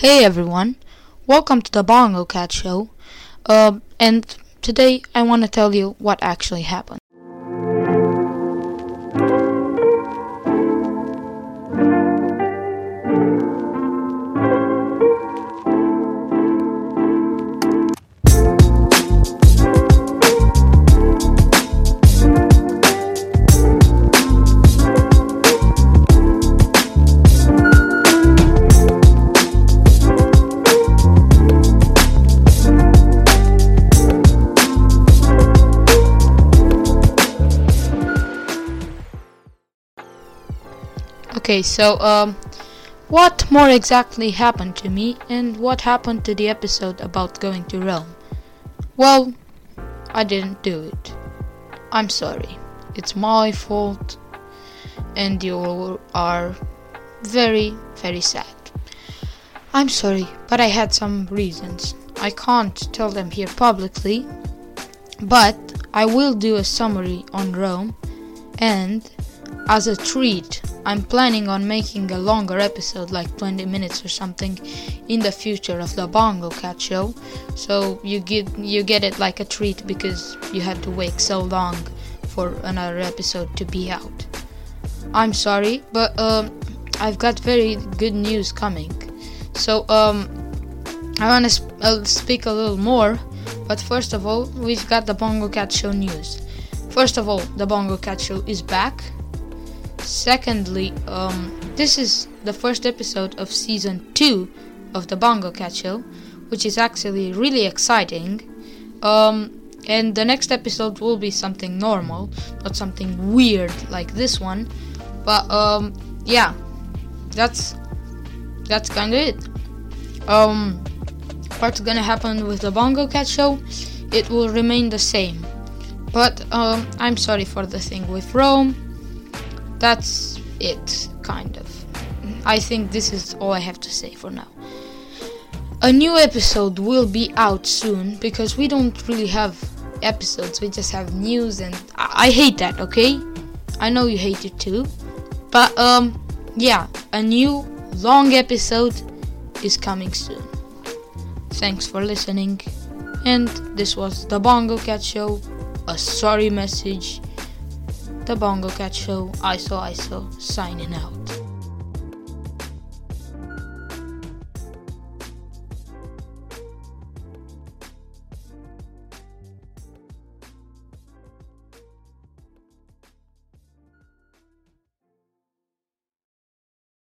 Hey everyone, welcome to the Bongo Cat Show. Uh, and today I want to tell you what actually happened. Okay, so um, what more exactly happened to me, and what happened to the episode about going to Rome? Well, I didn't do it. I'm sorry. It's my fault, and you are very, very sad. I'm sorry, but I had some reasons. I can't tell them here publicly, but I will do a summary on Rome, and as a treat, I'm planning on making a longer episode, like 20 minutes or something, in the future of the Bongo Cat Show. So you get you get it like a treat because you had to wait so long for another episode to be out. I'm sorry, but um, I've got very good news coming. So um, I want to sp- uh, speak a little more, but first of all, we've got the Bongo Cat Show news. First of all, the Bongo Cat Show is back Secondly, um, this is the first episode of season 2 of the Bongo Cat Show, which is actually really exciting. Um, and the next episode will be something normal, not something weird like this one. But um, yeah, that's that's kind of it. Um, what's gonna happen with the Bongo Cat Show? It will remain the same. But um, I'm sorry for the thing with Rome that's it, kind of. I think this is all I have to say for now. A new episode will be out soon because we don't really have episodes, we just have news, and I, I hate that, okay? I know you hate it too. But, um, yeah, a new long episode is coming soon. Thanks for listening. And this was the Bongo Cat Show, a sorry message the Bongo Cat Show, ISO ISO, signing out.